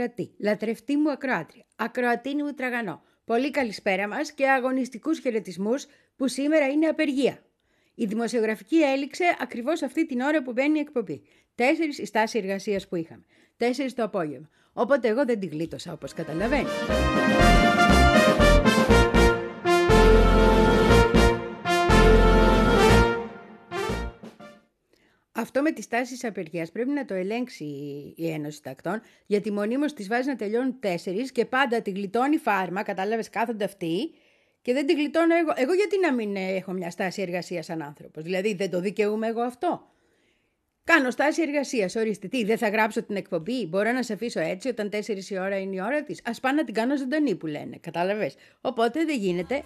ακροατή, λατρευτή μου ακροάτρια, ακροατίνη μου τραγανό. Πολύ καλησπέρα μας και αγωνιστικούς χαιρετισμούς που σήμερα είναι απεργία. Η δημοσιογραφική έληξε ακριβώς αυτή την ώρα που μπαίνει η εκπομπή. Τέσσερις η στάση εργασίας που είχαμε. Τέσσερις το απόγευμα. Οπότε εγώ δεν την γλίτωσα όπως καταλαβαίνει. Αυτό με τις τάσεις απεργίας πρέπει να το ελέγξει η Ένωση Τακτών, γιατί μονίμως τις βάζει να τελειώνουν τέσσερις και πάντα τη γλιτώνει φάρμα, κατάλαβες κάθονται αυτοί και δεν τη γλιτώνω εγώ. Εγώ γιατί να μην έχω μια στάση εργασίας σαν άνθρωπος, δηλαδή δεν το δικαιούμαι εγώ αυτό. Κάνω στάση εργασίας. Ορίστε, τι, δεν θα γράψω την εκπομπή. Μπορώ να σε αφήσω έτσι όταν 4 η ώρα είναι η ώρα της. Α πάω να την κάνω ζωντανή που λένε. Κατάλαβες. Οπότε δεν γίνεται.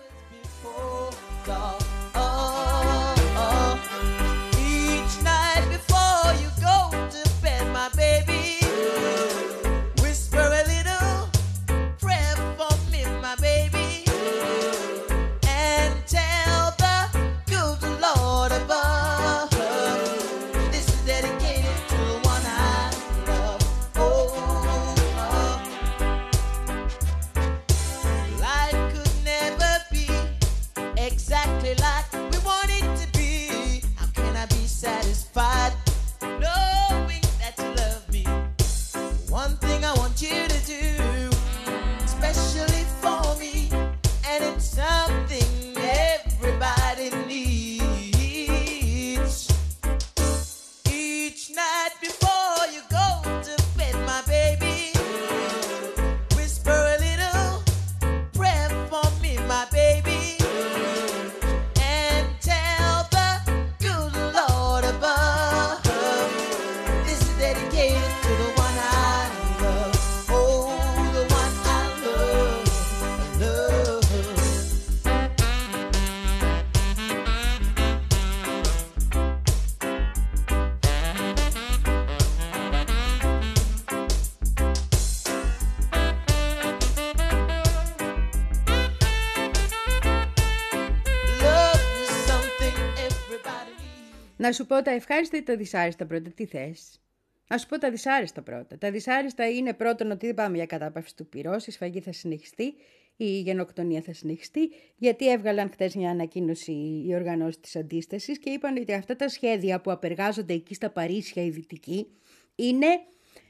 Να σου πω τα ευχάριστα ή τα δυσάρεστα πρώτα, τι θες; Να σου πω τα δυσάρεστα πρώτα. Τα δυσάρεστα είναι πρώτον ότι δεν πάμε για κατάπαυση του πυρός, η σφαγή θα συνεχιστεί, η γενοκτονία θα συνεχιστεί, γιατί έβγαλαν χτες μια ανακοίνωση οι οργανώσεις της αντίστασης και είπαν ότι αυτά τα σχέδια που απεργάζονται εκεί στα Παρίσια οι δυτικοί είναι,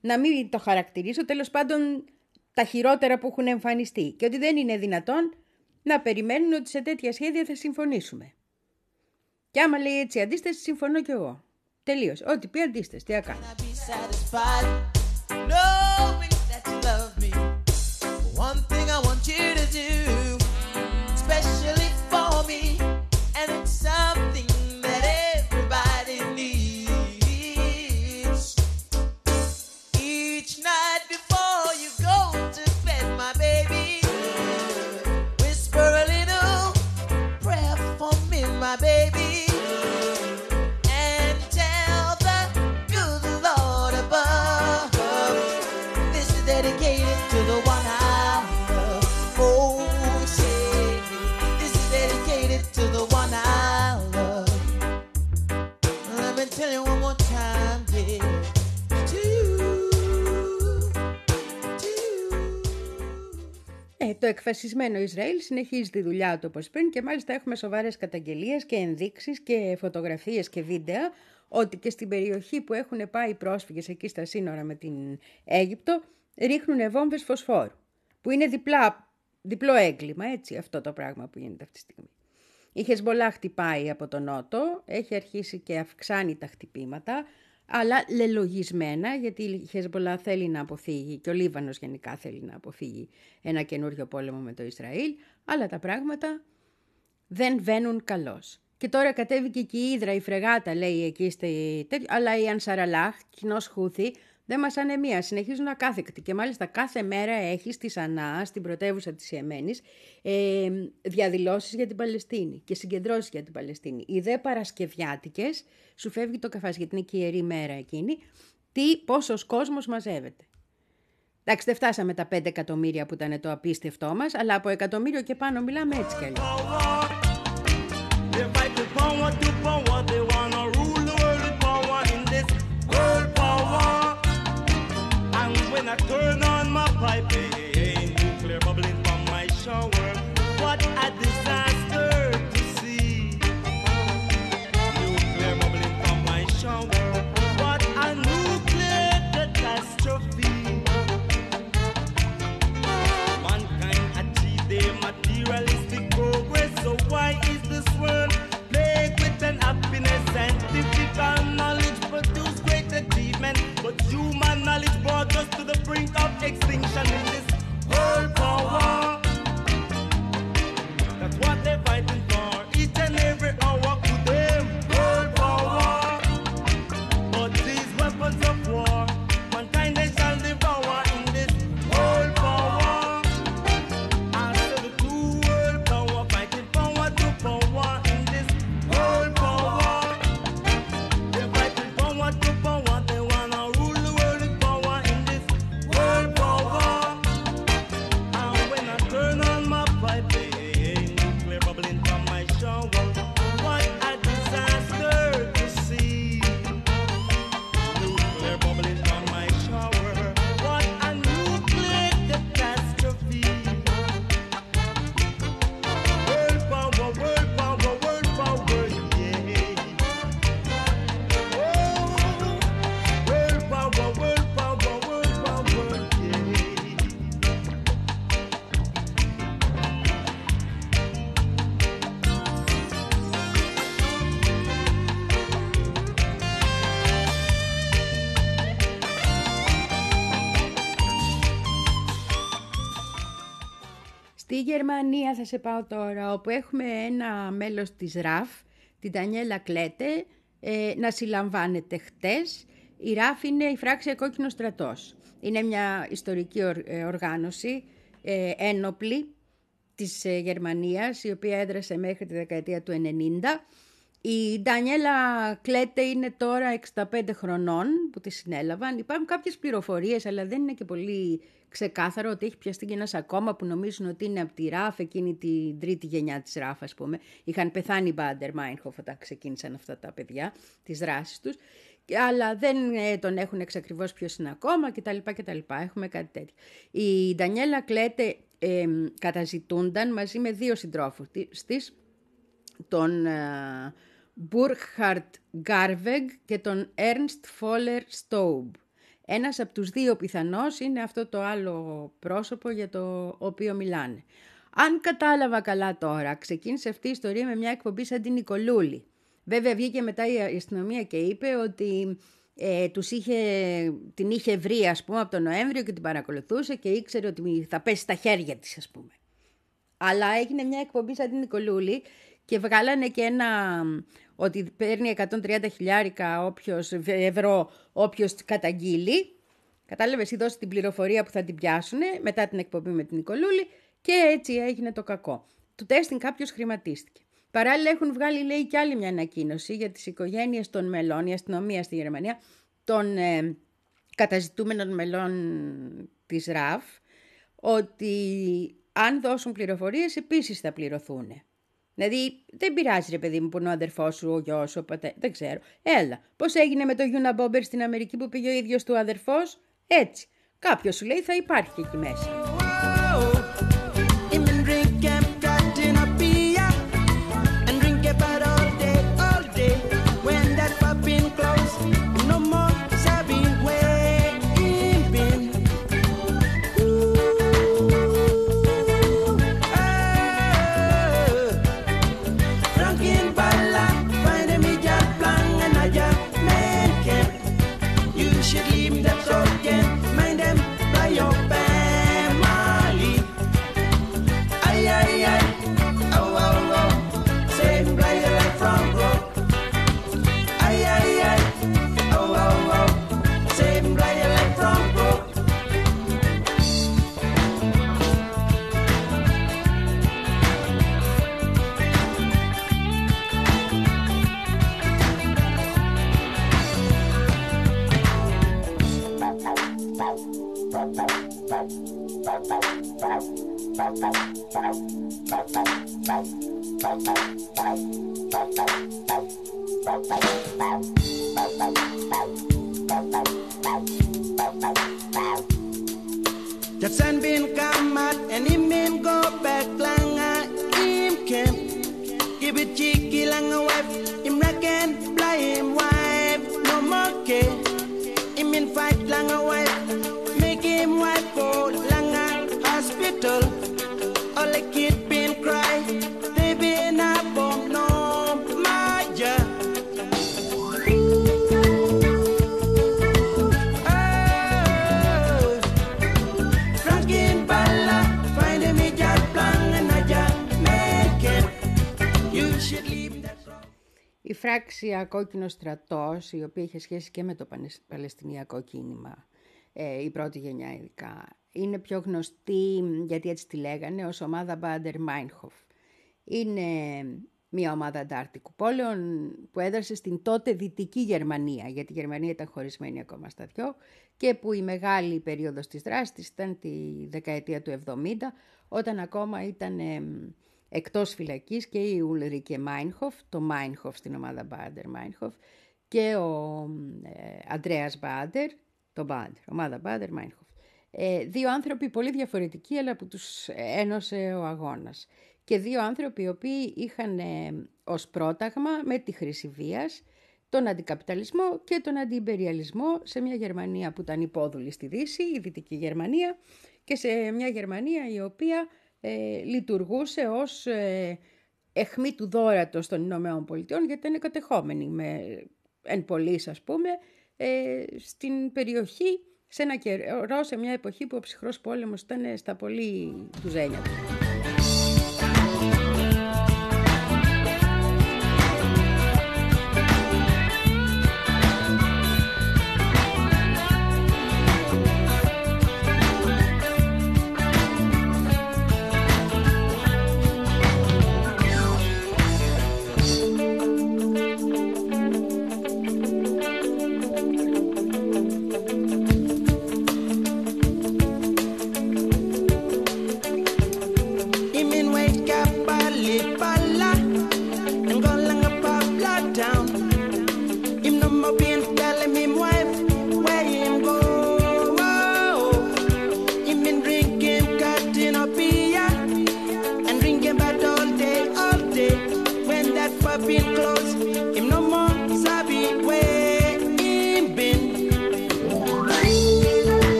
να μην το χαρακτηρίσω, τέλος πάντων τα χειρότερα που έχουν εμφανιστεί και ότι δεν είναι δυνατόν να περιμένουν ότι σε τέτοια σχέδια θα συμφωνήσουμε. Και άμα λέει έτσι αντίσταση, συμφωνώ κι εγώ. Τελείω. Ό,τι πει αντίσταση, τι έκανε. Το εκφασισμένο Ισραήλ συνεχίζει τη δουλειά του όπως πριν και μάλιστα έχουμε σοβαρές καταγγελίες και ενδείξεις και φωτογραφίες και βίντεο ότι και στην περιοχή που έχουν πάει οι πρόσφυγες εκεί στα σύνορα με την Αίγυπτο ρίχνουν βόμβες φωσφόρου που είναι διπλά, διπλό έγκλημα έτσι αυτό το πράγμα που γίνεται αυτή τη στιγμή. Η Χεσμολά χτυπάει από τον Νότο, έχει αρχίσει και αυξάνει τα χτυπήματα αλλά λελογισμένα, γιατί η Χεσμολά θέλει να αποφύγει και ο Λίβανος γενικά θέλει να αποφύγει ένα καινούριο πόλεμο με το Ισραήλ, αλλά τα πράγματα δεν βαίνουν καλώς. Και τώρα κατέβηκε και η Ήδρα, η φρεγάτα, λέει εκεί, στη... αλλά η Ανσαραλάχ, κοινός Χούθη, δεν μας ανεμία, συνεχίζουν ακάθεκτοι και μάλιστα κάθε μέρα έχεις στη Σανά, στην πρωτεύουσα της Ιεμένης, ε, διαδηλώσεις για την Παλαιστίνη και συγκεντρώσεις για την Παλαιστίνη. Οι δε Παρασκευιάτικες, σου φεύγει το καφάς γιατί είναι και ιερή μέρα εκείνη, τι, πόσος κόσμος μαζεύεται. Εντάξει, δεν φτάσαμε τα 5 εκατομμύρια που ήταν το απίστευτό μας, αλλά από εκατομμύριο και πάνω μιλάμε έτσι κι αλλιώς. Γερμανία θα σε πάω τώρα, όπου έχουμε ένα μέλος της ΡΑΦ, την Τανιέλα Κλέτε, ε, να συλλαμβάνεται χτες. Η ΡΑΦ είναι η φράξια Κόκκινος Στρατός. Είναι μια ιστορική ε, οργάνωση, ε, ένοπλη της ε, Γερμανίας, η οποία έδρασε μέχρι τη δεκαετία του 90. Η Ντανιέλα Κλέτε είναι τώρα 65 χρονών που τη συνέλαβαν. Υπάρχουν κάποιες πληροφορίες, αλλά δεν είναι και πολύ ξεκάθαρο ότι έχει πιαστεί και ένας ακόμα που νομίζουν ότι είναι από τη ΡΑΦ, εκείνη τη τρίτη γενιά της ΡΑΦ ας πούμε. Είχαν πεθάνει Μπάντερ Μάινχοφ όταν ξεκίνησαν αυτά τα παιδιά, τις δράσεις τους. Αλλά δεν ε, τον έχουν εξακριβώσει ποιος είναι ακόμα κτλ. κτλ. Έχουμε κάτι τέτοιο. Η Ντανιέλα Κλέτε ε, καταζητούνταν μαζί με δύο συντρόφους της, τον ε, Μπούρκχαρτ Γκάρβεγκ και τον Έρνστ Φόλκερ Στάουμπ. Ένας από τους δύο πιθανώς είναι αυτό το άλλο πρόσωπο για το οποίο μιλάνε. Αν κατάλαβα καλά τώρα, ξεκίνησε αυτή η ιστορία με μια εκπομπή σαν την Νικολούλη. Βέβαια βγήκε μετά η αστυνομία και είπε ότι ε, τους είχε, την είχε βρει ας πούμε από τον Νοέμβριο και την παρακολουθούσε και ήξερε ότι θα πέσει στα χέρια της ας πούμε. Αλλά έγινε μια εκπομπή σαν την Νικολούλη και βγάλανε και ένα ότι παίρνει 130 χιλιάρικα όποιος, ευρώ όποιος καταγγείλει. Κατάλαβες ή δώσει την πληροφορία που θα την πιάσουν μετά την εκπομπή με την Νικολούλη και έτσι έγινε το κακό. Του τέστην κάποιος χρηματίστηκε. Παράλληλα έχουν βγάλει λέει και άλλη μια ανακοίνωση για τις οικογένειες των μελών, η αστυνομία στη Γερμανία, των ε, καταζητούμενων μελών της ΡΑΦ, ότι αν δώσουν πληροφορίες επίσης θα πληρωθούν. Δηλαδή, δεν πειράζει ρε παιδί μου που είναι ο αδερφός σου, ο γιος σου, ο Δεν ξέρω. Έλα. Πώς έγινε με το Γιούνα Μπόμπερ στην Αμερική που πήγε ο ίδιος του αδερφός; Έτσι. Κάποιος σου λέει θα υπάρχει εκεί μέσα. Φράξια Κόκκινο Στρατός, η οποία είχε σχέση και με το Παλαιστινιακό κίνημα, ε, η πρώτη γενιά ειδικά, είναι πιο γνωστή, γιατί έτσι τη λέγανε, ως ομάδα Μπάντερ Μάινχοφ. Είναι μια ομάδα αντάρτικου πόλεων που έδρασε στην τότε Δυτική Γερμανία, γιατί η Γερμανία ήταν χωρισμένη ακόμα στα δυο και που η μεγάλη περίοδος της δράσης ήταν τη δεκαετία του 70, όταν ακόμα ήταν εκτός φυλακής και η Ουλρίκε Μάινχοφ, το Μάινχοφ στην ομάδα Μπάντερ Μάινχοφ και ο ε, Αντρέας Μπάντερ, το Μπάντερ, ομάδα Μπάντερ Μάινχοφ. Ε, δύο άνθρωποι πολύ διαφορετικοί αλλά που τους ένωσε ο αγώνας και δύο άνθρωποι οι οποίοι είχαν ε, ως πρόταγμα με τη χρήση βίας τον αντικαπιταλισμό και τον αντιυμπεριαλισμό σε μια Γερμανία που ήταν υπόδουλη στη Δύση, η Δυτική Γερμανία, και σε μια Γερμανία η οποία ε, λειτουργούσε ως ε, αιχμή του δόρατος των Ηνωμένων Πολιτειών γιατί ήταν κατεχόμενη με εν πολλής ας πούμε ε, στην περιοχή σε ένα καιρό, σε μια εποχή που ο ψυχρός πόλεμος ήταν στα πολύ του ζένια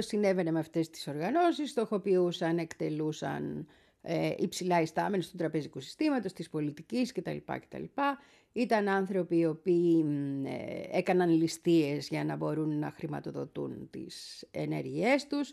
του. συνέβαινε με αυτές τις οργανώσεις, στοχοποιούσαν, εκτελούσαν ε, υψηλά ιστάμενους του τραπεζικού συστήματος, της πολιτικής κτλ. κτλ. Ήταν άνθρωποι οι οποίοι ε, έκαναν ληστείες για να μπορούν να χρηματοδοτούν τις ενέργειές τους.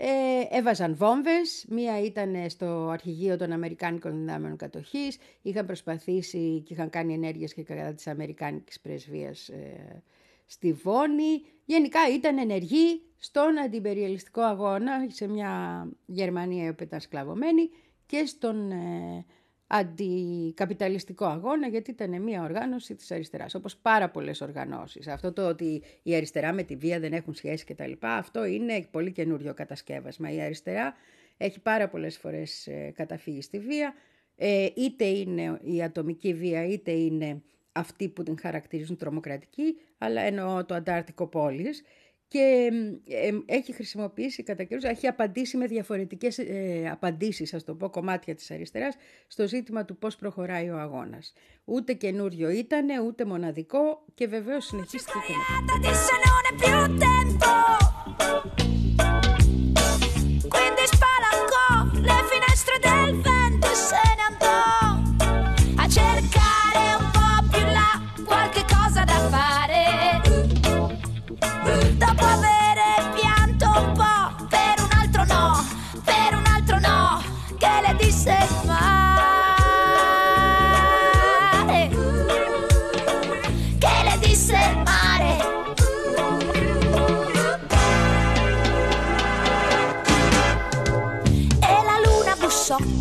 Ε, έβαζαν βόμβες, μία ήταν στο αρχηγείο των Αμερικάνικων Δυνάμεων Κατοχής, είχαν προσπαθήσει και είχαν κάνει ενέργειες και κατά της Αμερικάνικης Πρεσβείας ε, στη Βόνη. Γενικά ήταν ενεργοί στον αντιπεριαλιστικό αγώνα σε μια Γερμανία η οποία ήταν σκλαβωμένη και στον ε, αντικαπιταλιστικό αγώνα γιατί ήταν μια οργάνωση της αριστεράς όπως πάρα πολλές οργανώσεις. Αυτό το ότι η αριστερά με τη βία δεν έχουν σχέση και τα λοιπά αυτό είναι πολύ καινούριο κατασκεύασμα. Η αριστερά έχει πάρα πολλές φορές ε, καταφύγει στη βία ε, είτε είναι η ατομική βία είτε είναι αυτοί που την χαρακτηρίζουν τρομοκρατική αλλά εννοώ το αντάρτικο πόλης και έχει χρησιμοποιήσει κατά καιρούς, έχει απαντήσει με διαφορετικές ε, απαντήσεις, ας το πω, κομμάτια της αριστεράς, στο ζήτημα του πώς προχωράει ο αγώνας. Ούτε καινούριο ήτανε, ούτε μοναδικό και βεβαίως συνεχίστηκε.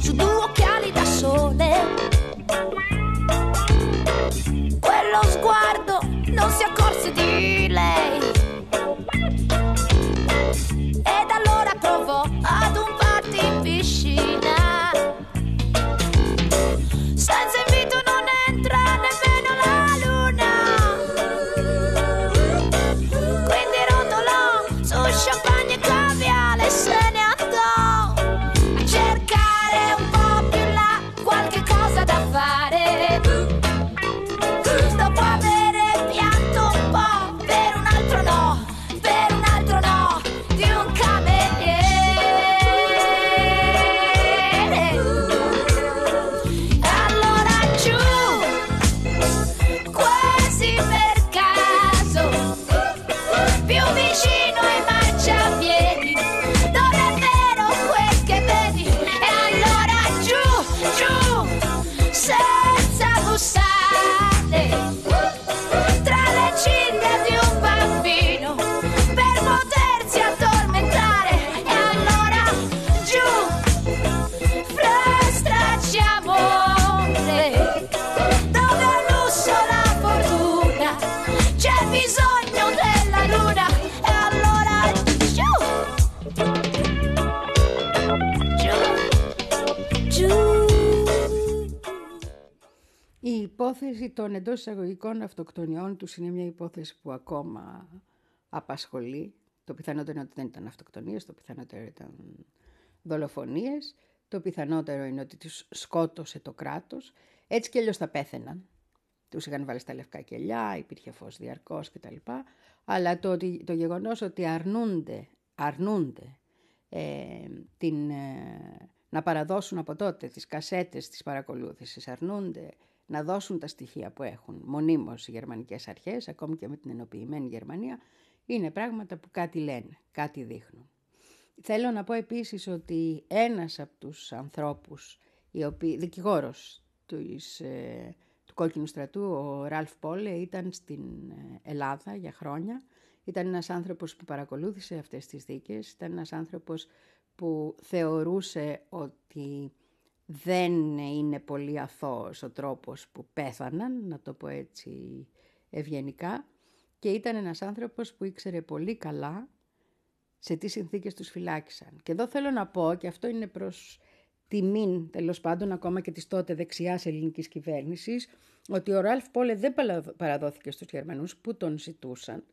主公 των εντός εισαγωγικών αυτοκτονιών τους είναι μια υπόθεση που ακόμα απασχολεί. Το πιθανότερο είναι ότι δεν ήταν αυτοκτονίες, το πιθανότερο ήταν δολοφονίες, το πιθανότερο είναι ότι τους σκότωσε το κράτος. Έτσι κι αλλιώς θα πέθαιναν. Τους είχαν βάλει στα λευκά κελιά, υπήρχε φως διαρκώς κτλ. Αλλά το, το γεγονός ότι αρνούνται, αρνούνται ε, την, ε, να παραδώσουν από τότε τις κασέτες της παρακολούθησης, αρνούνται να δώσουν τα στοιχεία που έχουν μονίμως οι γερμανικές αρχές, ακόμη και με την ενοποιημένη Γερμανία, είναι πράγματα που κάτι λένε, κάτι δείχνουν. Θέλω να πω επίσης ότι ένας από τους ανθρώπους, οι οποίοι, δικηγόρος του, ε, του Κόκκινου Στρατού, ο Ραλφ Πόλε, ήταν στην ε, Ελλάδα για χρόνια. Ήταν ένας άνθρωπος που παρακολούθησε αυτές τις δίκες, ήταν ένας άνθρωπος που θεωρούσε ότι δεν είναι πολύ αθώος ο τρόπος που πέθαναν, να το πω έτσι ευγενικά, και ήταν ένας άνθρωπος που ήξερε πολύ καλά σε τι συνθήκες τους φυλάκισαν. Και εδώ θέλω να πω, και αυτό είναι προς τιμήν τέλος πάντων ακόμα και της τότε δεξιάς ελληνικής κυβέρνησης, ότι ο Ράλφ Πόλε δεν παραδόθηκε στους Γερμανούς που τον ζητούσαν,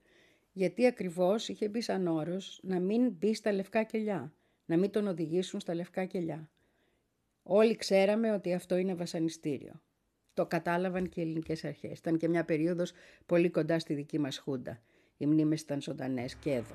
γιατί ακριβώς είχε μπει σαν όρος να μην μπει στα λευκά κελιά, να μην τον οδηγήσουν στα λευκά κελιά. Όλοι ξέραμε ότι αυτό είναι βασανιστήριο. Το κατάλαβαν και οι ελληνικές αρχές. Ήταν και μια περίοδος πολύ κοντά στη δική μας χούντα. Οι μνήμες ήταν ζωντανές και εδώ.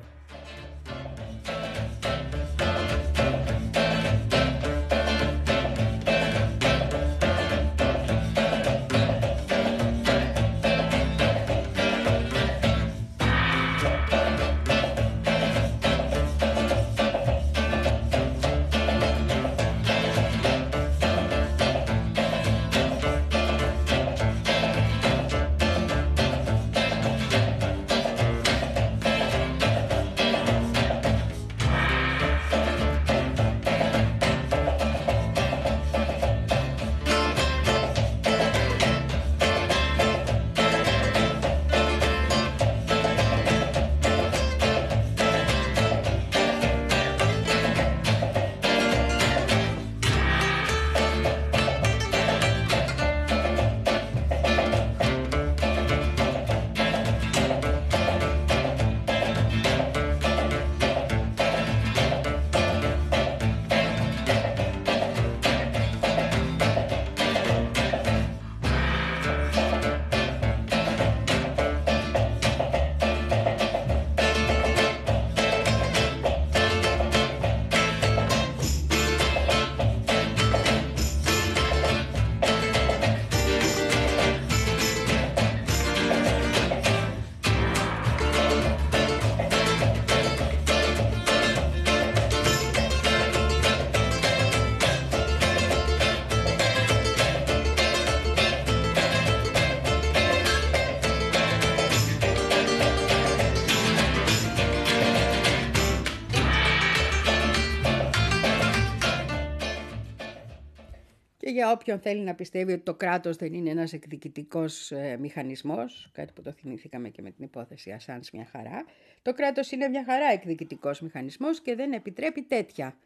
Για όποιον θέλει να πιστεύει ότι το κράτος δεν είναι ένας εκδικητικός ε, μηχανισμός, κάτι που το θυμηθήκαμε και με την υπόθεση Ασάνς μια χαρά, το κράτος είναι μια χαρά εκδικητικός μηχανισμός και δεν επιτρέπει τέτοια.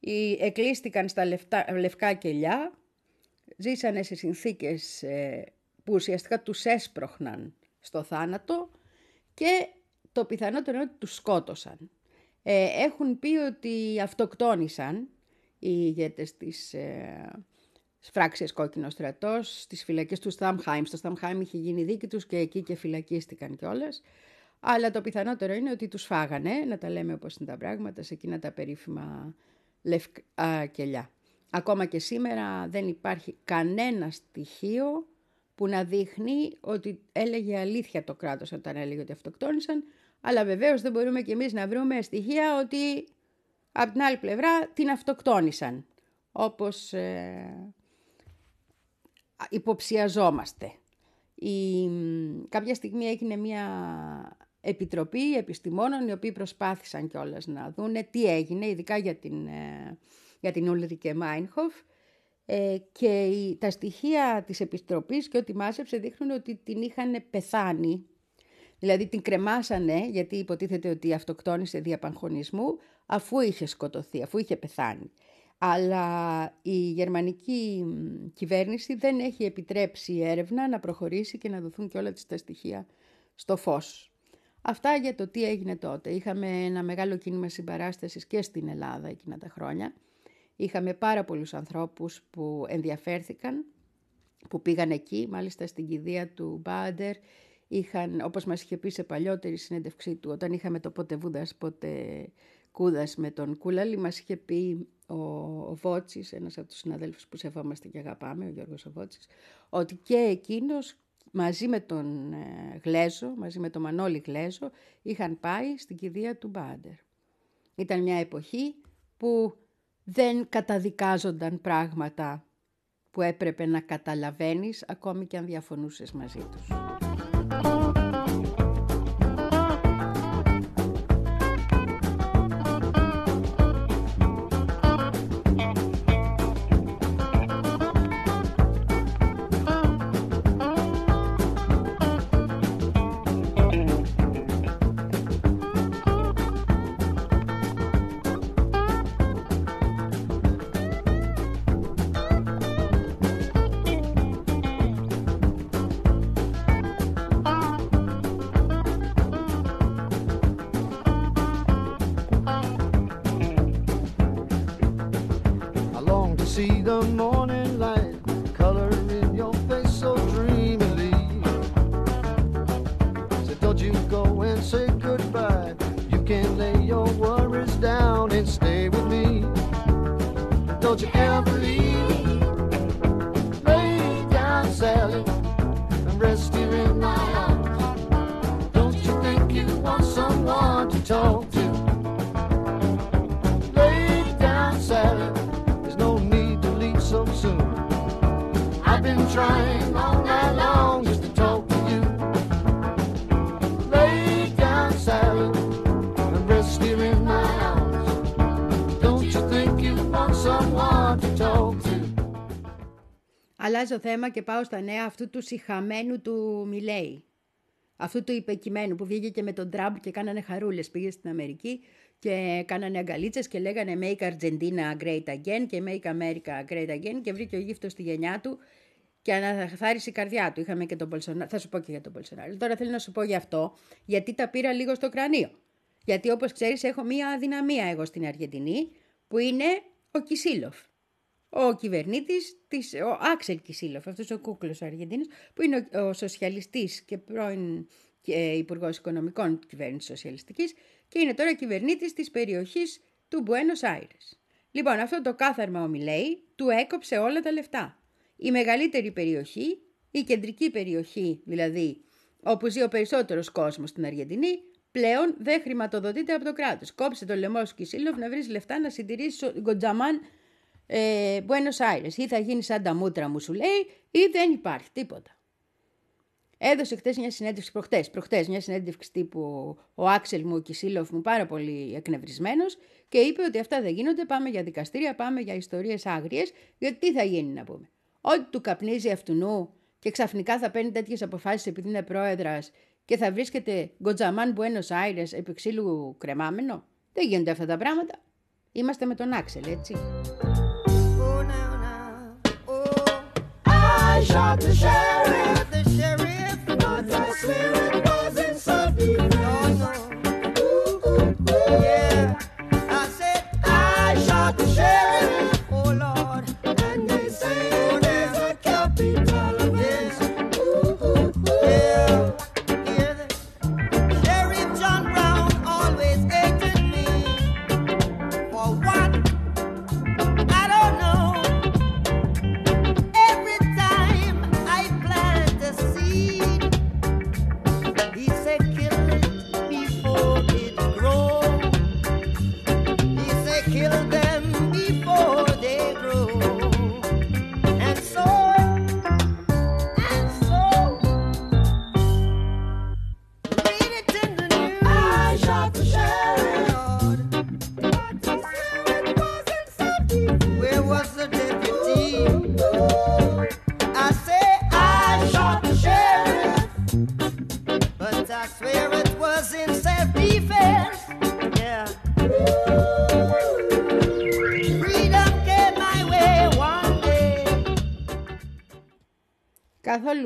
Οι εκλείστηκαν στα λευκά κελιά, ζήσανε σε συνθήκες ε, που ουσιαστικά τους έσπροχναν στο θάνατο και το πιθανότερο είναι ότι τους σκότωσαν. Ε, έχουν πει ότι αυτοκτόνησαν οι ηγέτες της ε, Φράξιε κόκκινο στρατός στις φυλακές του Σταμχάιμ. Στο Σταμχάιμ είχε γίνει δίκη τους και εκεί και φυλακίστηκαν κιόλας. Αλλά το πιθανότερο είναι ότι τους φάγανε, να τα λέμε όπως είναι τα πράγματα, σε εκείνα τα περίφημα λευκά κελιά. Ακόμα και σήμερα δεν υπάρχει κανένα στοιχείο που να δείχνει ότι έλεγε αλήθεια το κράτος όταν έλεγε ότι αυτοκτόνησαν, αλλά βεβαίως δεν μπορούμε κι εμείς να βρούμε στοιχεία ότι από την άλλη πλευρά την αυτοκτόνησαν, όπως ε, υποψιαζόμαστε. Η, κάποια στιγμή έγινε μια επιτροπή επιστημόνων οι οποίοι προσπάθησαν κιόλας να δούνε τι έγινε, ειδικά για την, ε, για την Ούλρικε Μάινχοφ ε, και τα στοιχεία της επιτροπής και ό,τι μάσεψε δείχνουν ότι την είχαν πεθάνει Δηλαδή την κρεμάσανε γιατί υποτίθεται ότι αυτοκτόνησε διαπαγχωνισμού αφού είχε σκοτωθεί, αφού είχε πεθάνει. Αλλά η γερμανική κυβέρνηση δεν έχει επιτρέψει η έρευνα να προχωρήσει και να δοθούν και όλα τα στοιχεία στο φως. Αυτά για το τι έγινε τότε. Είχαμε ένα μεγάλο κίνημα συμπαράστασης και στην Ελλάδα εκείνα τα χρόνια. Είχαμε πάρα πολλούς ανθρώπους που ενδιαφέρθηκαν, που πήγαν εκεί, μάλιστα στην κηδεία του Μπάντερ. Είχαν, όπως μας είχε πει σε παλιότερη συνέντευξή του, όταν είχαμε το πότε βούδας, πότε κούδας με τον Κούλαλη, μας είχε πει ο, ο Βότσης, ένας από τους συναδέλφους που σεβόμαστε και αγαπάμε, ο Γιώργος ο Βότσης, ότι και εκείνος μαζί με τον ε, Γλέζο, μαζί με τον Μανώλη Γλέζο, είχαν πάει στην κηδεία του Μπάντερ. Ήταν μια εποχή που δεν καταδικάζονταν πράγματα που έπρεπε να καταλαβαίνεις ακόμη και αν διαφωνούσες μαζί τους. Αλλάζω θέμα και πάω στα νέα αυτού του συχαμένου του Μιλέη. Αυτού του υπεκειμένου που βγήκε και με τον Τραμπ και κάνανε χαρούλες. Πήγε στην Αμερική και κάνανε αγκαλίτσες και λέγανε Make Argentina great again και Make America great again και βρήκε ο γύφτος στη γενιά του και αναθάρισε η καρδιά του. Είχαμε και τον Πολσονάρο. Θα σου πω και για τον Πολσονάρο. Τώρα θέλω να σου πω γι' αυτό, γιατί τα πήρα λίγο στο κρανίο. Γιατί όπως ξέρεις έχω μία αδυναμία εγώ στην Αργεντινή, που είναι ο Κισίλοφ ο κυβερνήτης, ο Άξελ Κισίλοφ, αυτός ο κούκλος ο Αργεντίνος, που είναι ο, ο σοσιαλιστής και πρώην και υπουργός οικονομικών της κυβέρνησης σοσιαλιστικής και είναι τώρα κυβερνήτης της περιοχής του Μπουένο Άιρε. Λοιπόν, αυτό το κάθαρμα ο Μιλέη του έκοψε όλα τα λεφτά. Η μεγαλύτερη περιοχή, η κεντρική περιοχή δηλαδή, όπου ζει ο περισσότερος κόσμος στην Αργεντινή, πλέον δεν χρηματοδοτείται από το κράτος. Κόψε το λαιμό σου Κισίλοφ να βρεις λεφτά να συντηρήσεις Γκοντζαμάν ε, Buenos Aires. Ή θα γίνει σαν τα μούτρα μου σου λέει ή δεν υπάρχει τίποτα. Έδωσε χτες μια συνέντευξη, προχτές, προχτές, μια συνέντευξη τύπου ο Άξελ μου, ο Κισίλοφ μου, πάρα πολύ εκνευρισμένος και είπε ότι αυτά δεν γίνονται. Πάμε για δικαστήρια, πάμε για ιστορίες άγριες, γιατί τι θα γίνει να πούμε. Ό,τι του καπνίζει αυτού και ξαφνικά θα παίρνει τέτοιες αποφάσεις επειδή είναι πρόεδρας και θα βρίσκεται γκοτζαμάν Buenos Aires επί ξύλου κρεμάμενο. Δεν γίνονται αυτά τα πράγματα. Είμαστε με τον Άξελ, έτσι. shot the sheriff. The sheriff. But the spirit was so deep. No, no. Ooh, ooh, ooh. Yeah.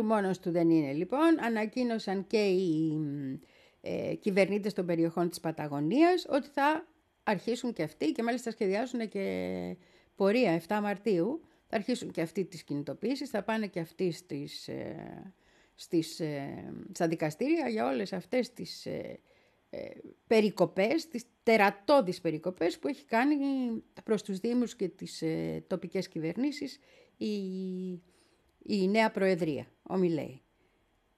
Μόνος του δεν είναι λοιπόν. Ανακοίνωσαν και οι ε, κυβερνήτες των περιοχών της Παταγωνίας ότι θα αρχίσουν και αυτοί και μάλιστα σχεδιάζουν και πορεία 7 Μαρτίου. Θα αρχίσουν και αυτοί τις κινητοποίησεις, θα πάνε και αυτοί στις, ε, στις, ε, στα δικαστήρια για όλες αυτές τις ε, ε, περικοπές, τις τερατώδεις περικοπές που έχει κάνει προς τους Δήμους και τις ε, τοπικές κυβερνήσεις η, η νέα Προεδρία, ο Μιλέη.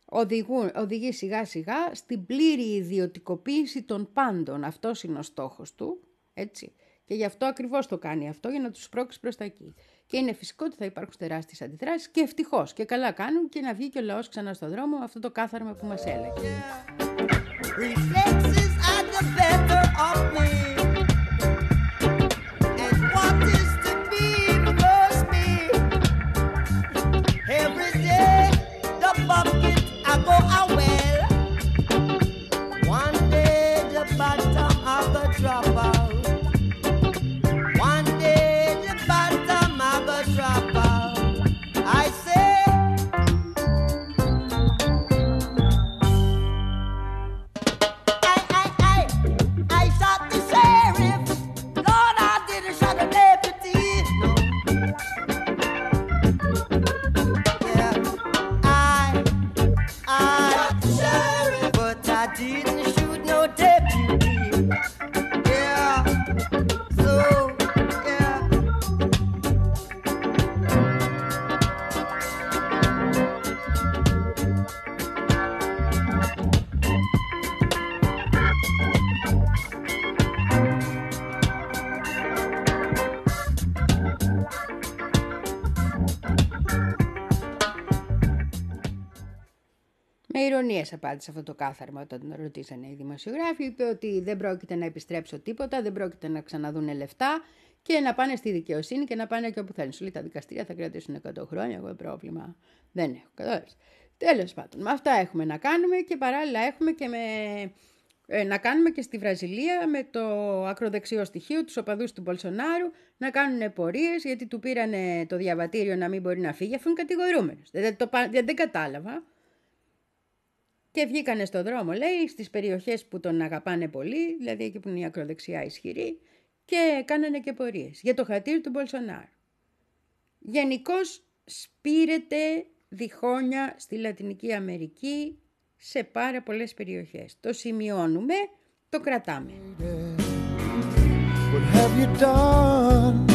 Οδηγούν, οδηγεί σιγά σιγά στην πλήρη ιδιωτικοποίηση των πάντων. Αυτός είναι ο στόχος του, έτσι. Και γι' αυτό ακριβώς το κάνει αυτό, για να τους πρόξει προς τα εκεί. Και είναι φυσικό ότι θα υπάρχουν τεράστιες αντιδράσεις και ευτυχώς και καλά κάνουν και να βγει και ο λαός ξανά στον δρόμο αυτό το κάθαρμα που μας έλεγε. Reflexes go out. didn't you? Me. ηρωνίε απάντησε αυτό το κάθαρμα όταν τον ρωτήσανε οι δημοσιογράφοι. Είπε ότι δεν πρόκειται να επιστρέψω τίποτα, δεν πρόκειται να ξαναδούν λεφτά και να πάνε στη δικαιοσύνη και να πάνε και όπου θέλουν. Σου λέει τα δικαστήρια θα κρατήσουν 100 χρόνια. Εγώ πρόβλημα δεν έχω. Κατάλαβε. Τέλος πάντων, με αυτά έχουμε να κάνουμε και παράλληλα έχουμε και με. Ε, να κάνουμε και στη Βραζιλία με το ακροδεξιό στοιχείο, τους οπαδούς του Μπολσονάρου, να κάνουν πορείες γιατί του πήραν το διαβατήριο να μην μπορεί να φύγει, αφού είναι κατηγορούμενος. Δεν, δεν, δεν κατάλαβα και βγήκανε στο δρόμο, λέει, στις περιοχές που τον αγαπάνε πολύ, δηλαδή εκεί που είναι η ακροδεξιά ισχυρή, και κάνανε και πορείες για το χατήρι του Μπολσονάρ. Γενικώς σπήρεται διχόνια στη Λατινική Αμερική σε πάρα πολλές περιοχές. Το σημειώνουμε, το κρατάμε. you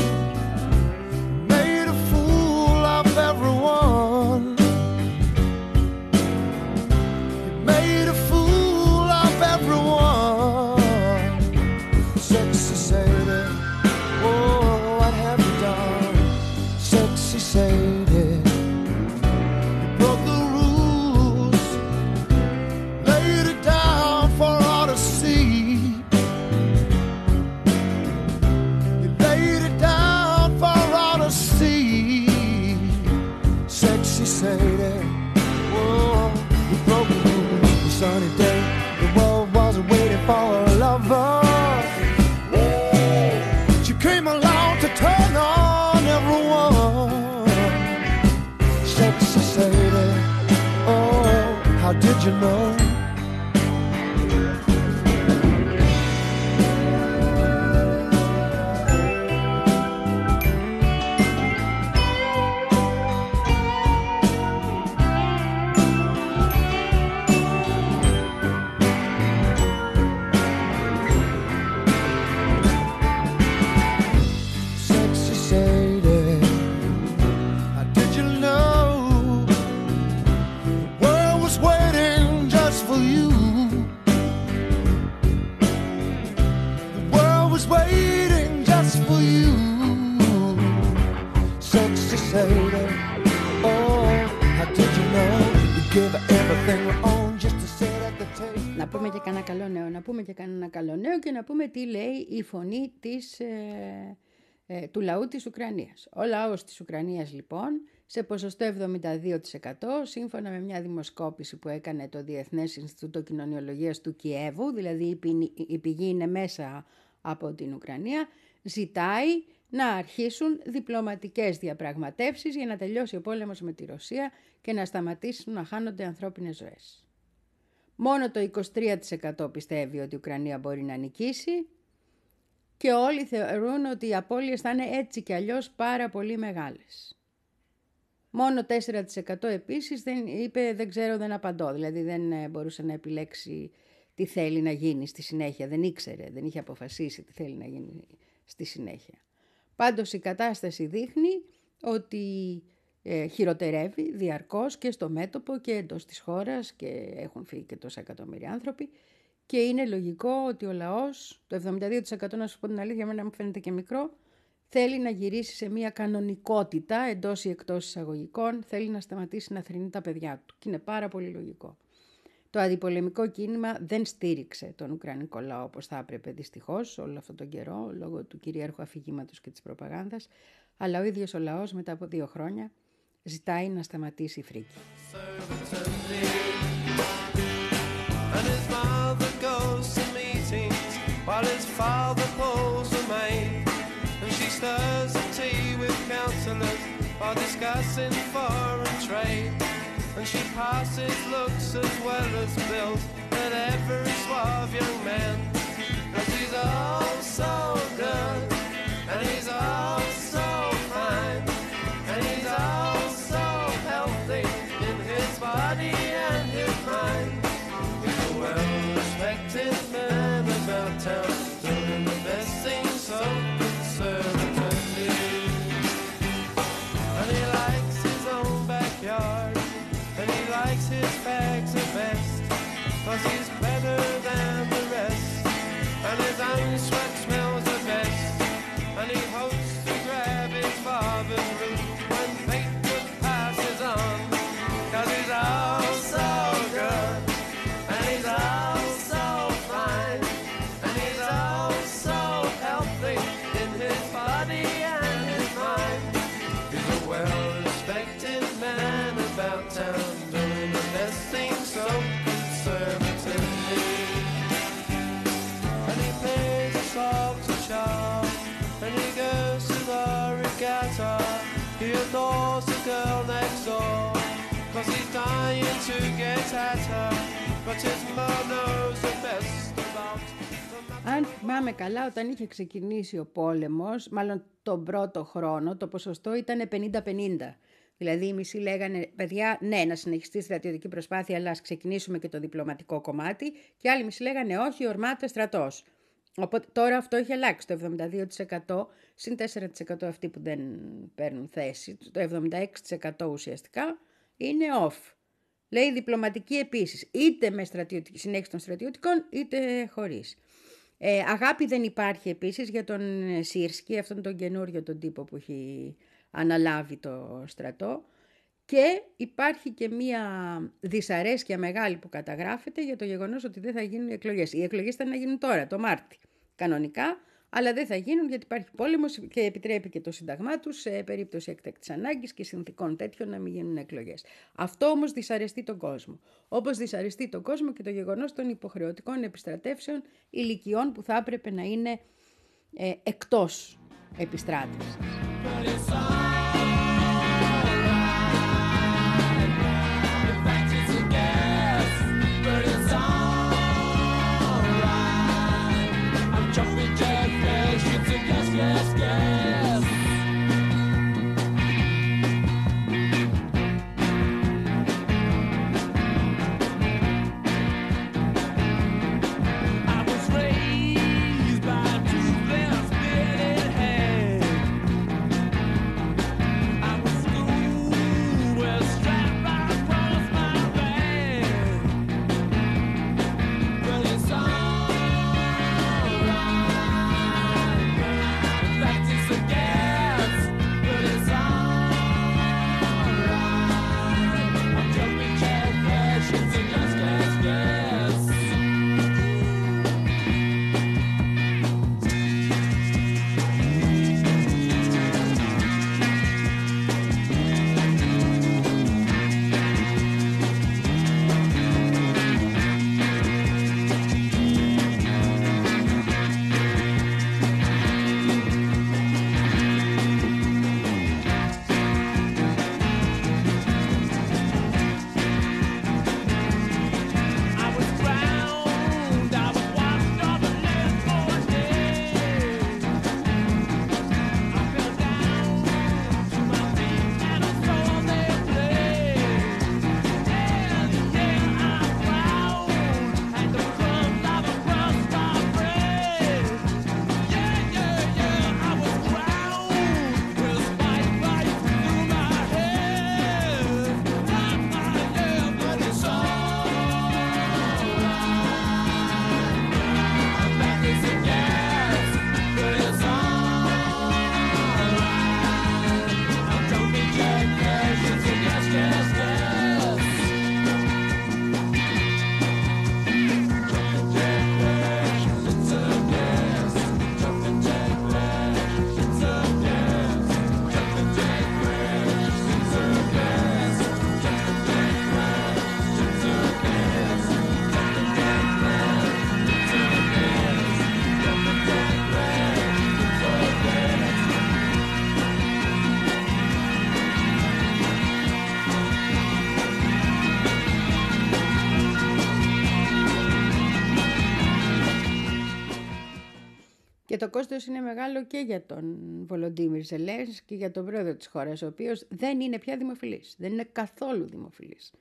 you know. Να πούμε τι λέει η φωνή της, ε, ε, του λαού της Ουκρανίας. Ο λαός της Ουκρανίας λοιπόν σε ποσοστό 72% σύμφωνα με μια δημοσκόπηση που έκανε το Διεθνές Ινστιτούτο Κοινωνιολογίας του Κιέβου, δηλαδή η πηγή είναι μέσα από την Ουκρανία, ζητάει να αρχίσουν διπλωματικές διαπραγματεύσεις για να τελειώσει ο πόλεμος με τη Ρωσία και να σταματήσουν να χάνονται ανθρώπινες ζωές. Μόνο το 23% πιστεύει ότι η Ουκρανία μπορεί να νικήσει και όλοι θεωρούν ότι οι απώλειες θα είναι έτσι και αλλιώς πάρα πολύ μεγάλες. Μόνο 4% επίσης δεν, είπε δεν ξέρω δεν απαντώ, δηλαδή δεν ε, μπορούσε να επιλέξει τι θέλει να γίνει στη συνέχεια, δεν ήξερε, δεν είχε αποφασίσει τι θέλει να γίνει στη συνέχεια. Πάντως η κατάσταση δείχνει ότι ε, χειροτερεύει διαρκώς και στο μέτωπο και εντός της χώρας και έχουν φύγει και τόσα εκατομμύρια άνθρωποι. Και είναι λογικό ότι ο λαός, το 72% να σου πω την αλήθεια, εμένα μου φαίνεται και μικρό, θέλει να γυρίσει σε μια κανονικότητα εντός ή εκτός εισαγωγικών, θέλει να σταματήσει να θρυνεί τα παιδιά του. Και είναι πάρα πολύ λογικό. Το αντιπολεμικό κίνημα δεν στήριξε τον Ουκρανικό λαό όπως θα έπρεπε δυστυχώς όλο αυτόν τον καιρό λόγω του κυρίαρχου αφηγήματος και της προπαγάνδας, αλλά ο ίδιος ο λαός μετά από δύο χρόνια ζητάει να σταματήσει η φρίκη. And she passes looks as well as bills At every suave young man Cause he's all so good Cause he's dying to get at her But his mom knows the best about the Αν θυμάμαι καλά, όταν είχε ξεκινήσει ο πόλεμος, μάλλον τον πρώτο χρόνο, το ποσοστό ήταν 50-50. Δηλαδή οι μισοί λέγανε, παιδιά, ναι, να συνεχιστεί η στρατιωτική προσπάθεια, αλλά ας ξεκινήσουμε και το διπλωματικό κομμάτι. Και άλλοι μισοί λέγανε, όχι, ορμάται στρατός. Οπότε τώρα αυτό έχει αλλάξει. Το 72% συν 4% αυτοί που δεν παίρνουν θέση, το 76% ουσιαστικά είναι off. Λέει διπλωματική επίσης, είτε με στρατιωτική, συνέχιση των στρατιωτικών, είτε χωρίς. Ε, αγάπη δεν υπάρχει επίσης για τον Σίρσκι, αυτόν τον καινούριο τον τύπο που έχει αναλάβει το στρατό. Και υπάρχει και μία δυσαρέσκεια μεγάλη που καταγράφεται για το γεγονός ότι δεν θα γίνουν οι εκλογές. Οι εκλογές θα να γίνουν τώρα, το Μάρτι, κανονικά, αλλά δεν θα γίνουν γιατί υπάρχει πόλεμος και επιτρέπει και το Σύνταγμά τους σε περίπτωση εκτέκτης ανάγκης και συνθήκων τέτοιων να μην γίνουν εκλογές. Αυτό όμως δυσαρεστεί τον κόσμο. Όπως δυσαρεστεί τον κόσμο και το γεγονός των υποχρεωτικών επιστρατεύσεων ηλικιών που θα έπρεπε να είναι ε, εκτός επιστράτευσης. Κόστος είναι μεγάλο και για τον Βολοντίμιρ Ζελένς και για τον πρόεδρο της χώρας, ο οποίος δεν είναι πια δημοφιλής. Δεν είναι καθόλου δημοφιλής.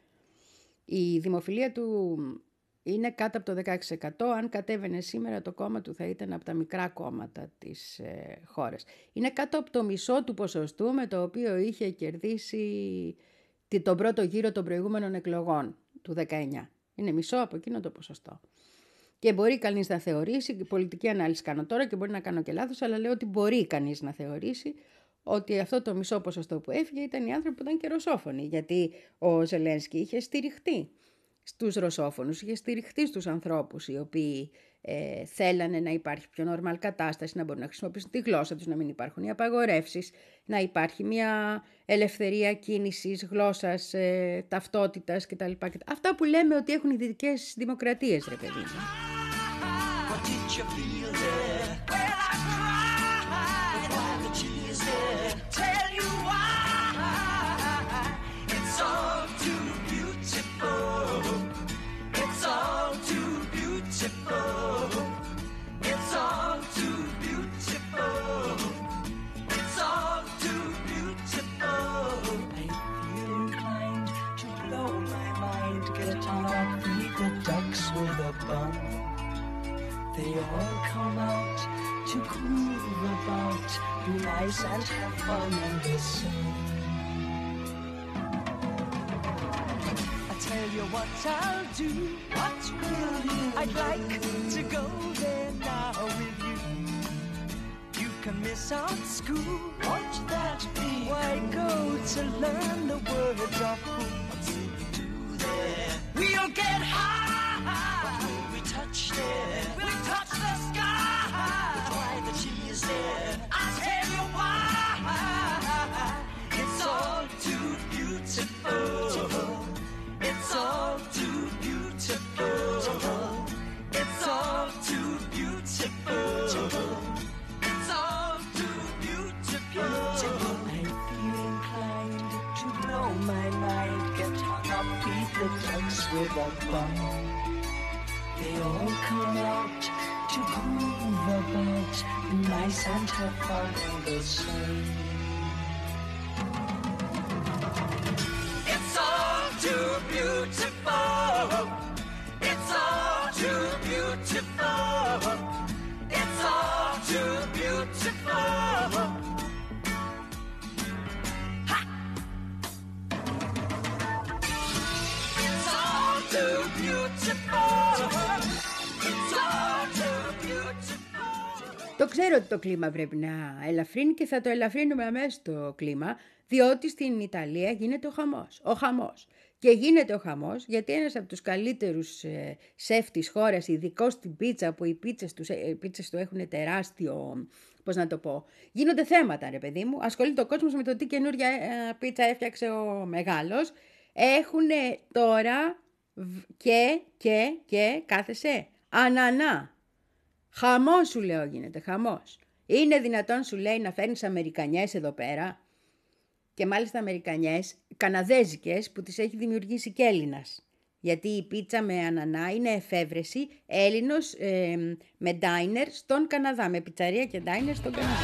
Η δημοφιλία του είναι κάτω από το 16%. Αν κατέβαινε σήμερα το κόμμα του θα ήταν από τα μικρά κόμματα της ε, χώρας. Είναι κάτω από το μισό του ποσοστού με το οποίο είχε κερδίσει τον πρώτο γύρο των προηγούμενων εκλογών του 19. Είναι μισό από εκείνο το ποσοστό. Και μπορεί κανείς να θεωρήσει, πολιτική ανάλυση κάνω τώρα και μπορεί να κάνω και λάθος, αλλά λέω ότι μπορεί κανείς να θεωρήσει ότι αυτό το μισό ποσοστό που έφυγε ήταν οι άνθρωποι που ήταν και ρωσόφωνοι, γιατί ο Ζελένσκι είχε στηριχτεί στους ρωσόφωνους, είχε στηριχτεί στους ανθρώπους οι οποίοι ε, θέλανε να υπάρχει πιο νορμάλ κατάσταση, να μπορούν να χρησιμοποιήσουν τη γλώσσα τους, να μην υπάρχουν οι απαγορεύσεις, να υπάρχει μια ελευθερία κίνησης, γλώσσας, ε, ταυτότητας κτλ. Αυτά που λέμε ότι έχουν οι δυτικές δημοκρατίες, ρε παιδί μου. did you feel it? Well, I cried. Why the tears did tell you why? It's all too beautiful. It's all too beautiful. It's all too beautiful. It's all too beautiful. I feel inclined to blow my mind. Get on up, feed the ducks with a bun nice and have fun the sun. I tell you what I'll do. What will you? I'd like to go there now with you. You can miss out school. Won't that be? Why go to learn the words of who? What will we do there? We'll get high. We touch there? We'll the sky. The cheese there. I tell you why. It's all too beautiful. It's all too beautiful. It's all too beautiful. It's all too beautiful. I feel inclined to blow my mind, get hung up, beat the ducks with a bum connect to groove about my Santa follow the sun. Ξέρω ότι το κλίμα πρέπει να ελαφρύνει και θα το ελαφρύνουμε αμέσως το κλίμα, διότι στην Ιταλία γίνεται ο χαμός. Ο χαμός. Και γίνεται ο χαμός γιατί ένας από τους καλύτερους ε, σεφ της χώρας, ειδικός στην πίτσα, που οι πίτσες, τους, ε, οι πίτσες του έχουν τεράστιο, πώς να το πω, γίνονται θέματα ρε παιδί μου, ασχολείται ο κόσμος με το τι καινούργια ε, πίτσα έφτιαξε ο μεγάλος, έχουν τώρα β- και, και, και, κάθεσαι, ανανά. Χαμό σου λέω γίνεται, χαμός. Είναι δυνατόν σου λέει να φέρνεις Αμερικανιές εδώ πέρα και μάλιστα Αμερικανιές, Καναδέζικες που τις έχει δημιουργήσει και Έλληνας. Γιατί η πίτσα με ανανά είναι εφεύρεση Έλληνος ε, με ντάινερ στον Καναδά, με πιτσαρία και ντάινερ στον Καναδά.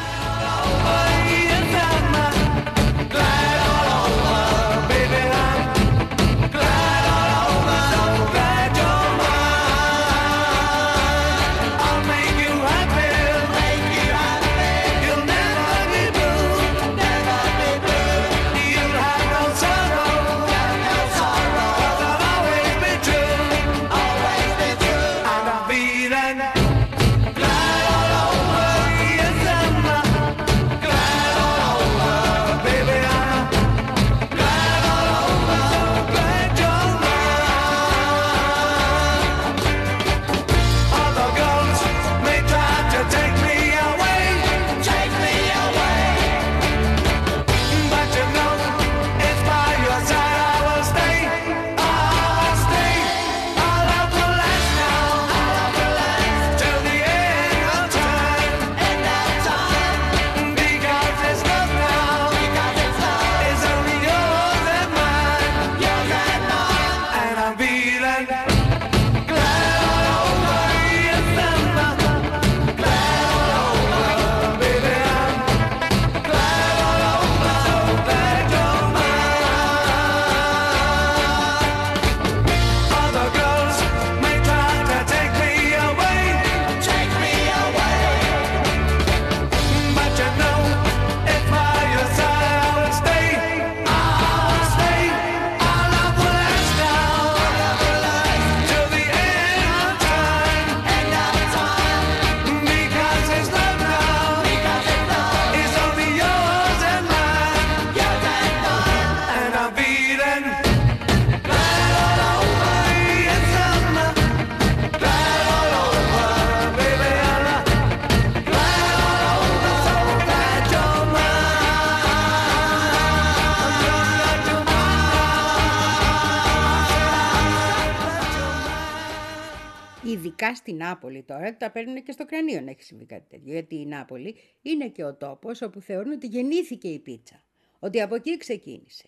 Ειδικά στην Νάπολη τώρα, τα παίρνουν και στο κρανίο να έχει συμβεί κάτι τέτοιο. Γιατί η Νάπολη είναι και ο τόπος όπου θεωρούν ότι γεννήθηκε η πίτσα. Ότι από εκεί ξεκίνησε.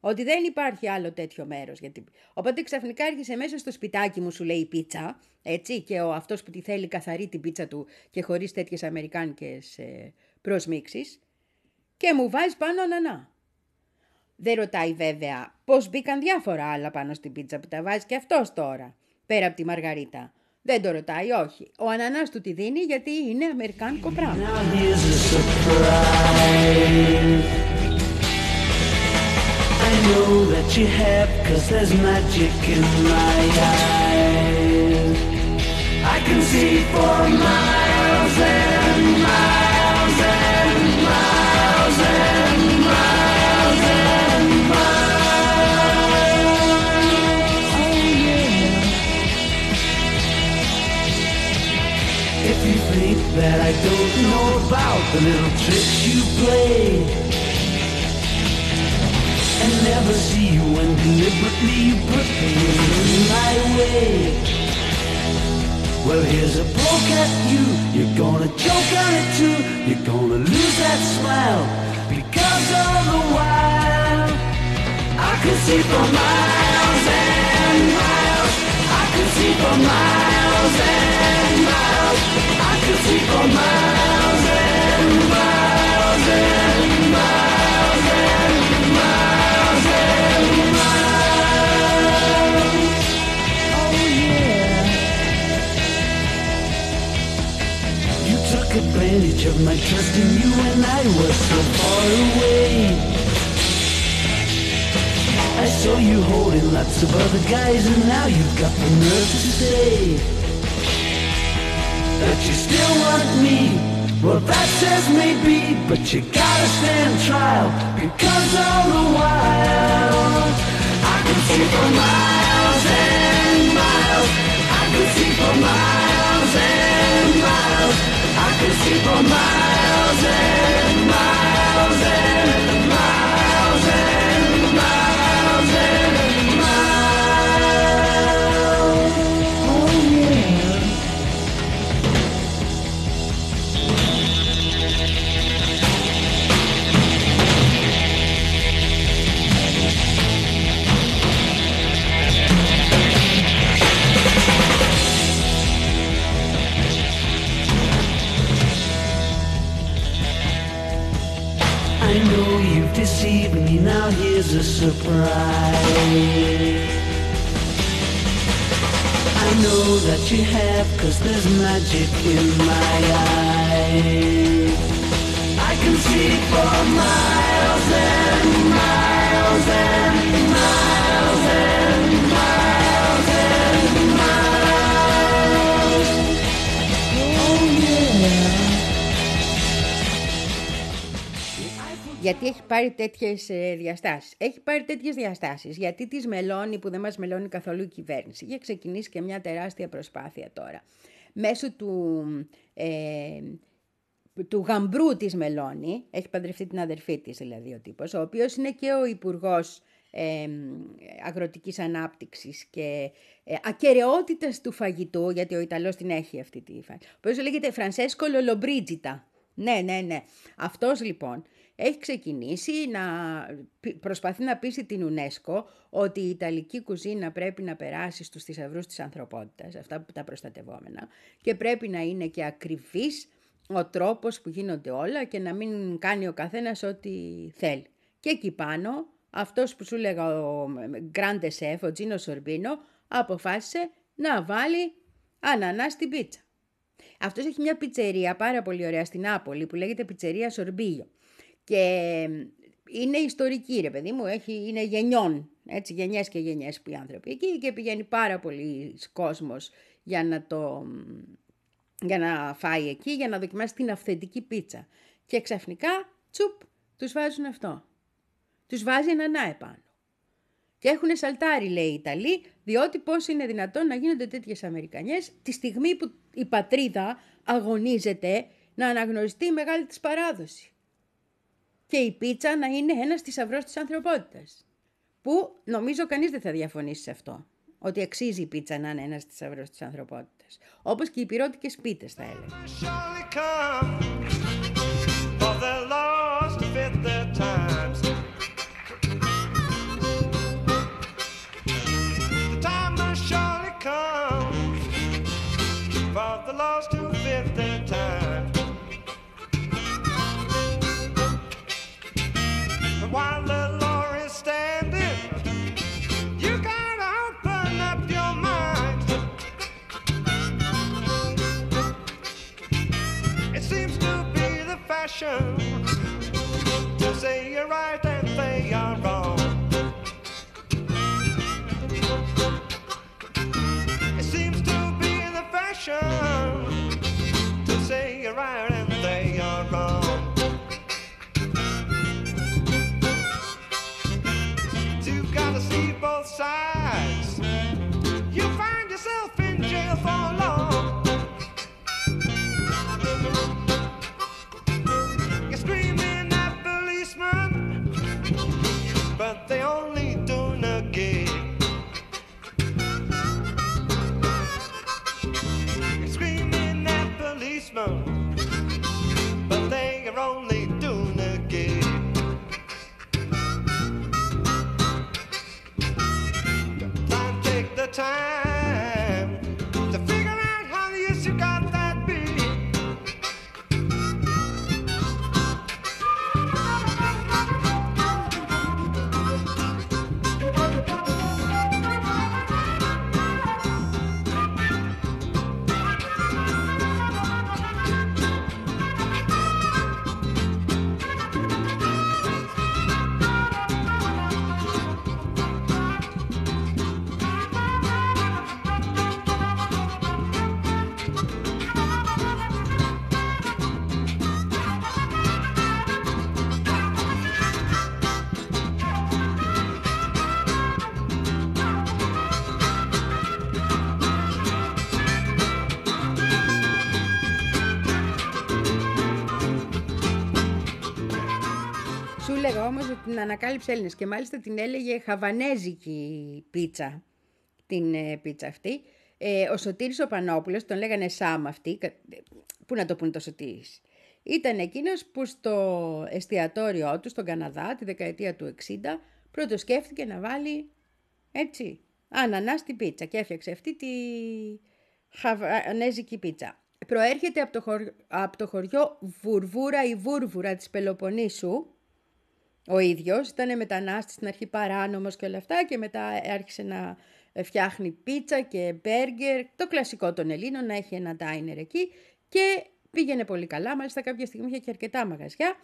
Ότι δεν υπάρχει άλλο τέτοιο μέρος. Γιατί... Οπότε ξαφνικά έρχεσαι μέσα στο σπιτάκι μου, σου λέει η πίτσα, έτσι, και ο αυτός που τη θέλει καθαρή την πίτσα του και χωρίς τέτοιες αμερικάνικες ε, προσμίξεις και μου βάζει πάνω ανανά. Δεν ρωτάει βέβαια πώς μπήκαν διάφορα άλλα πάνω στην πίτσα που τα βάζει και αυτός τώρα, πέρα από τη Μαργαρίτα. Δεν το ρωτάει, όχι. Ο ανανάς του τη δίνει γιατί είναι Αμερικάνικο πράγμα. Think that I don't know about the little tricks you play and never see you when deliberately you put me in my way. Well, here's a poke at you. You're gonna choke on it too. You're gonna lose that smile because all the while I can see for miles and miles. I could see for miles i took advantage of my trust in you when I was so far away. I saw you holding lots of other guys and now you've got the nerve to stay that you still want me. Well, that says maybe, but you gotta stand trial because all the while I can see for miles and miles. I can see for miles and miles. I can see for miles and miles and me, now here's a surprise. I know that you have, cause there's magic in my eyes. I can see for miles Γιατί έχει πάρει τέτοιες διαστάσεις. Έχει πάρει τέτοιες διαστάσεις. Γιατί τη μελώνει που δεν μας μελώνει καθόλου η κυβέρνηση. Είχε ξεκινήσει και μια τεράστια προσπάθεια τώρα. Μέσω του, ε, του γαμπρού της Μελώνη, έχει παντρευτεί την αδερφή της δηλαδή ο τύπος, ο οποίος είναι και ο υπουργός ε, αγροτικής ανάπτυξης και ε, ακαιρεότητας του φαγητού, γιατί ο Ιταλός την έχει αυτή τη φαγητή, ο οποίος λέγεται Φρανσέσκο Λολομπρίτζιτα. Ναι, ναι, ναι. Αυτός λοιπόν έχει ξεκινήσει να πι- προσπαθεί να πείσει την UNESCO ότι η Ιταλική κουζίνα πρέπει να περάσει στους θησαυρούς της ανθρωπότητας, αυτά που τα προστατευόμενα, και πρέπει να είναι και ακριβής ο τρόπος που γίνονται όλα και να μην κάνει ο καθένας ό,τι θέλει. Και εκεί πάνω, αυτός που σου λέγα ο Γκράντε Σεφ, ο Τζίνο Σορμπίνο, αποφάσισε να βάλει ανανά στην πίτσα. Αυτός έχει μια πιτσερία πάρα πολύ ωραία στην Νάπολη που λέγεται πιτσερία Σορμπίλιο. Και είναι ιστορική ρε παιδί μου, έχει, είναι γενιών, έτσι, γενιές και γενιές που οι άνθρωποι εκεί και πηγαίνει πάρα πολύ κόσμος για να, το, για να φάει εκεί, για να δοκιμάσει την αυθεντική πίτσα. Και ξαφνικά, τσουπ, τους βάζουν αυτό. Τους βάζει ένα επάνω. Και έχουν σαλτάρει, λέει οι Ιταλοί, διότι πώς είναι δυνατόν να γίνονται τέτοιες Αμερικανιές τη στιγμή που η πατρίδα αγωνίζεται να αναγνωριστεί η μεγάλη της παράδοση. Και η πίτσα να είναι ένας θησαυρός της ανθρωπότητας. Που νομίζω κανείς δεν θα διαφωνήσει σε αυτό. ότι αξίζει η πίτσα να είναι ένας θησαυρός της ανθρωπότητας. Όπως και οι πυρώτικες πίτες θα έλεγα. The fashion to say you're την ανακάλυψε Έλληνες και μάλιστα την έλεγε χαβανέζικη πίτσα, την ε, πίτσα αυτή. Ε, ο Σωτήρης ο Πανόπουλος, τον λέγανε Σάμ αυτή, κα- πού να το πούνε το Σωτήρης. Ήταν εκείνος που στο εστιατόριό του στον Καναδά τη δεκαετία του 60 πρώτος σκέφτηκε να βάλει έτσι ανανά στην πίτσα και έφτιαξε αυτή τη χαβανέζικη πίτσα. Προέρχεται από το, χωριό, από το χωριό Βουρβούρα ή Βούρβουρα της Πελοποννήσου ο ίδιος ήταν μετανάστης στην αρχή παράνομος και όλα αυτά και μετά άρχισε να φτιάχνει πίτσα και μπέργκερ, το κλασικό των Ελλήνων, να έχει ένα ντάινερ εκεί και πήγαινε πολύ καλά, μάλιστα κάποια στιγμή είχε και αρκετά μαγαζιά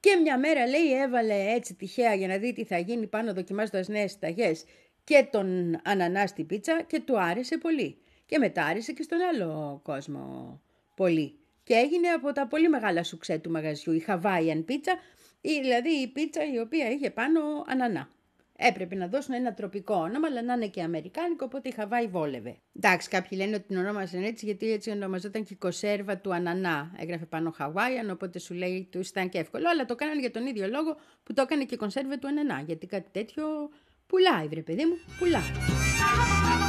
και μια μέρα λέει έβαλε έτσι τυχαία για να δει τι θα γίνει πάνω δοκιμάζοντας νέες συνταγές και τον ανανά στην πίτσα και του άρεσε πολύ. Και μετά άρεσε και στον άλλο κόσμο πολύ. Και έγινε από τα πολύ μεγάλα σουξέ του μαγαζιού, η Hawaiian pizza, ή δηλαδή η πίτσα η οποία είχε πάνω ανανά. Έπρεπε να δώσουν ένα τροπικό όνομα, αλλά να είναι και αμερικάνικο, οπότε η Χαβάη βόλευε. Εντάξει, κάποιοι λένε ότι την ονόμασαν έτσι, γιατί έτσι ονομαζόταν και η κονσέρβα του ανανά. Έγραφε πάνω Χαβάιαν, οπότε σου λέει του ήταν και εύκολο, αλλά το κάνανε για τον ίδιο λόγο που το έκανε και η κονσέρβα του ανανά. Γιατί κάτι τέτοιο πουλάει, βρε παιδί μου, πουλάει.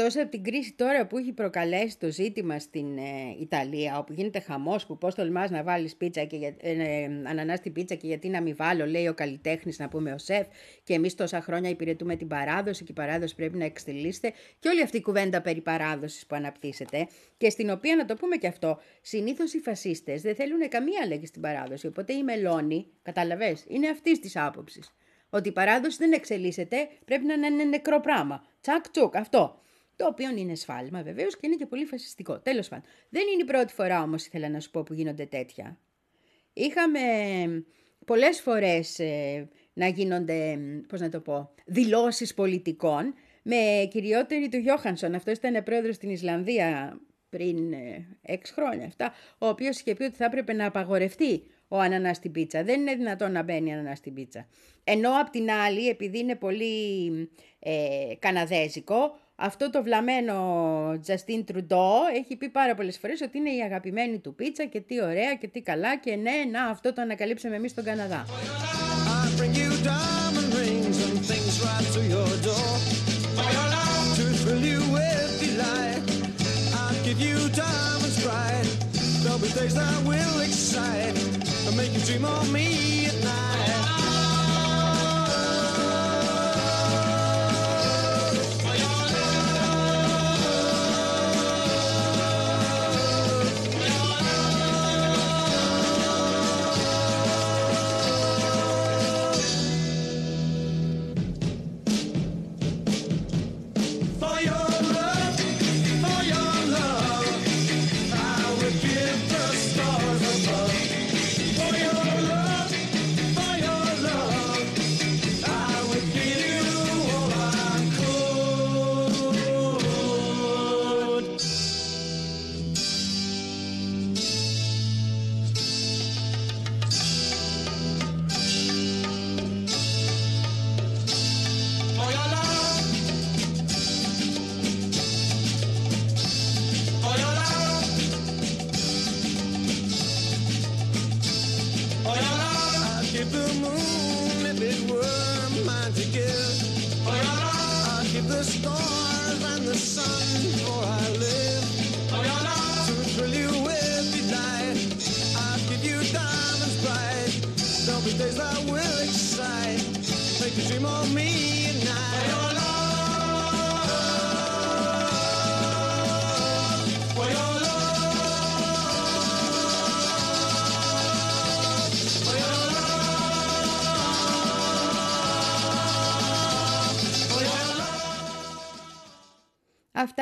Εκτός από την κρίση τώρα που έχει προκαλέσει το ζήτημα στην ε, Ιταλία, όπου γίνεται χαμός που πώς τολμάς να βάλεις πίτσα και για, ε, ε, ανανάς στην πίτσα και γιατί να μην βάλω, λέει ο καλλιτέχνης να πούμε ο σεφ και εμείς τόσα χρόνια υπηρετούμε την παράδοση και η παράδοση πρέπει να εξτελίσετε και όλη αυτή η κουβέντα περί παράδοσης που αναπτύσσεται και στην οποία να το πούμε και αυτό, συνήθως οι φασίστες δεν θέλουν καμία λέξη στην παράδοση, οπότε η Μελώνη, καταλαβες, είναι αυτής της άποψης. Ότι η παράδοση δεν εξελίσσεται, πρέπει να είναι νεκρό πράγμα. Τσακ τσουκ, αυτό. Το οποίο είναι σφάλμα βεβαίως και είναι και πολύ φασιστικό. Τέλος πάντων. Δεν είναι η πρώτη φορά όμως, ήθελα να σου πω, που γίνονται τέτοια. Είχαμε πολλές φορές ε, να γίνονται, πώς να το πω, δηλώσεις πολιτικών με κυριότερη του Γιώχανσον. Αυτό ήταν πρόεδρος στην Ισλανδία πριν ε, έξι χρόνια αυτά, ο οποίος είχε πει ότι θα έπρεπε να απαγορευτεί ο ανανάς στην πίτσα. Δεν είναι δυνατόν να μπαίνει ανανάς στην πίτσα. Ενώ απ' την άλλη, επειδή είναι πολύ ε, καναδέζικο, αυτό το βλαμμένο Τζαστίν Τρουντό έχει πει πάρα πολλές φορές ότι είναι η αγαπημένη του πίτσα και τι ωραία και τι καλά. Και ναι, να αυτό το ανακαλύψαμε εμείς στον Καναδά.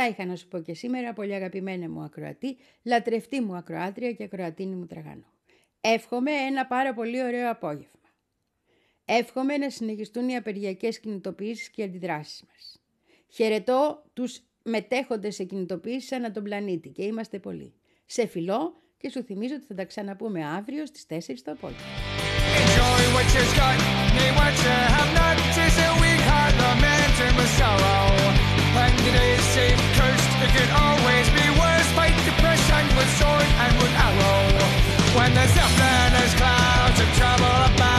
Αυτά είχα να σου πω και σήμερα, πολύ αγαπημένα μου ακροατή, λατρευτή μου ακροάτρια και ακροατίνη μου τραγανό. Εύχομαι ένα πάρα πολύ ωραίο απόγευμα. Εύχομαι να συνεχιστούν οι απεργιακές κινητοποιήσεις και οι αντιδράσεις μας. Χαιρετώ τους μετέχοντες σε κινητοποιήσεις ανά τον πλανήτη και είμαστε πολλοί. Σε φιλώ και σου θυμίζω ότι θα τα ξαναπούμε αύριο στις 4 το απόγευμα. Enjoy what you've got, need what you have not. Tis a weak heart lamenting with sorrow. When the seem cursed, it always be worse. Fight depression with sword and with arrow. When the zeppelin is clouds of trouble abound,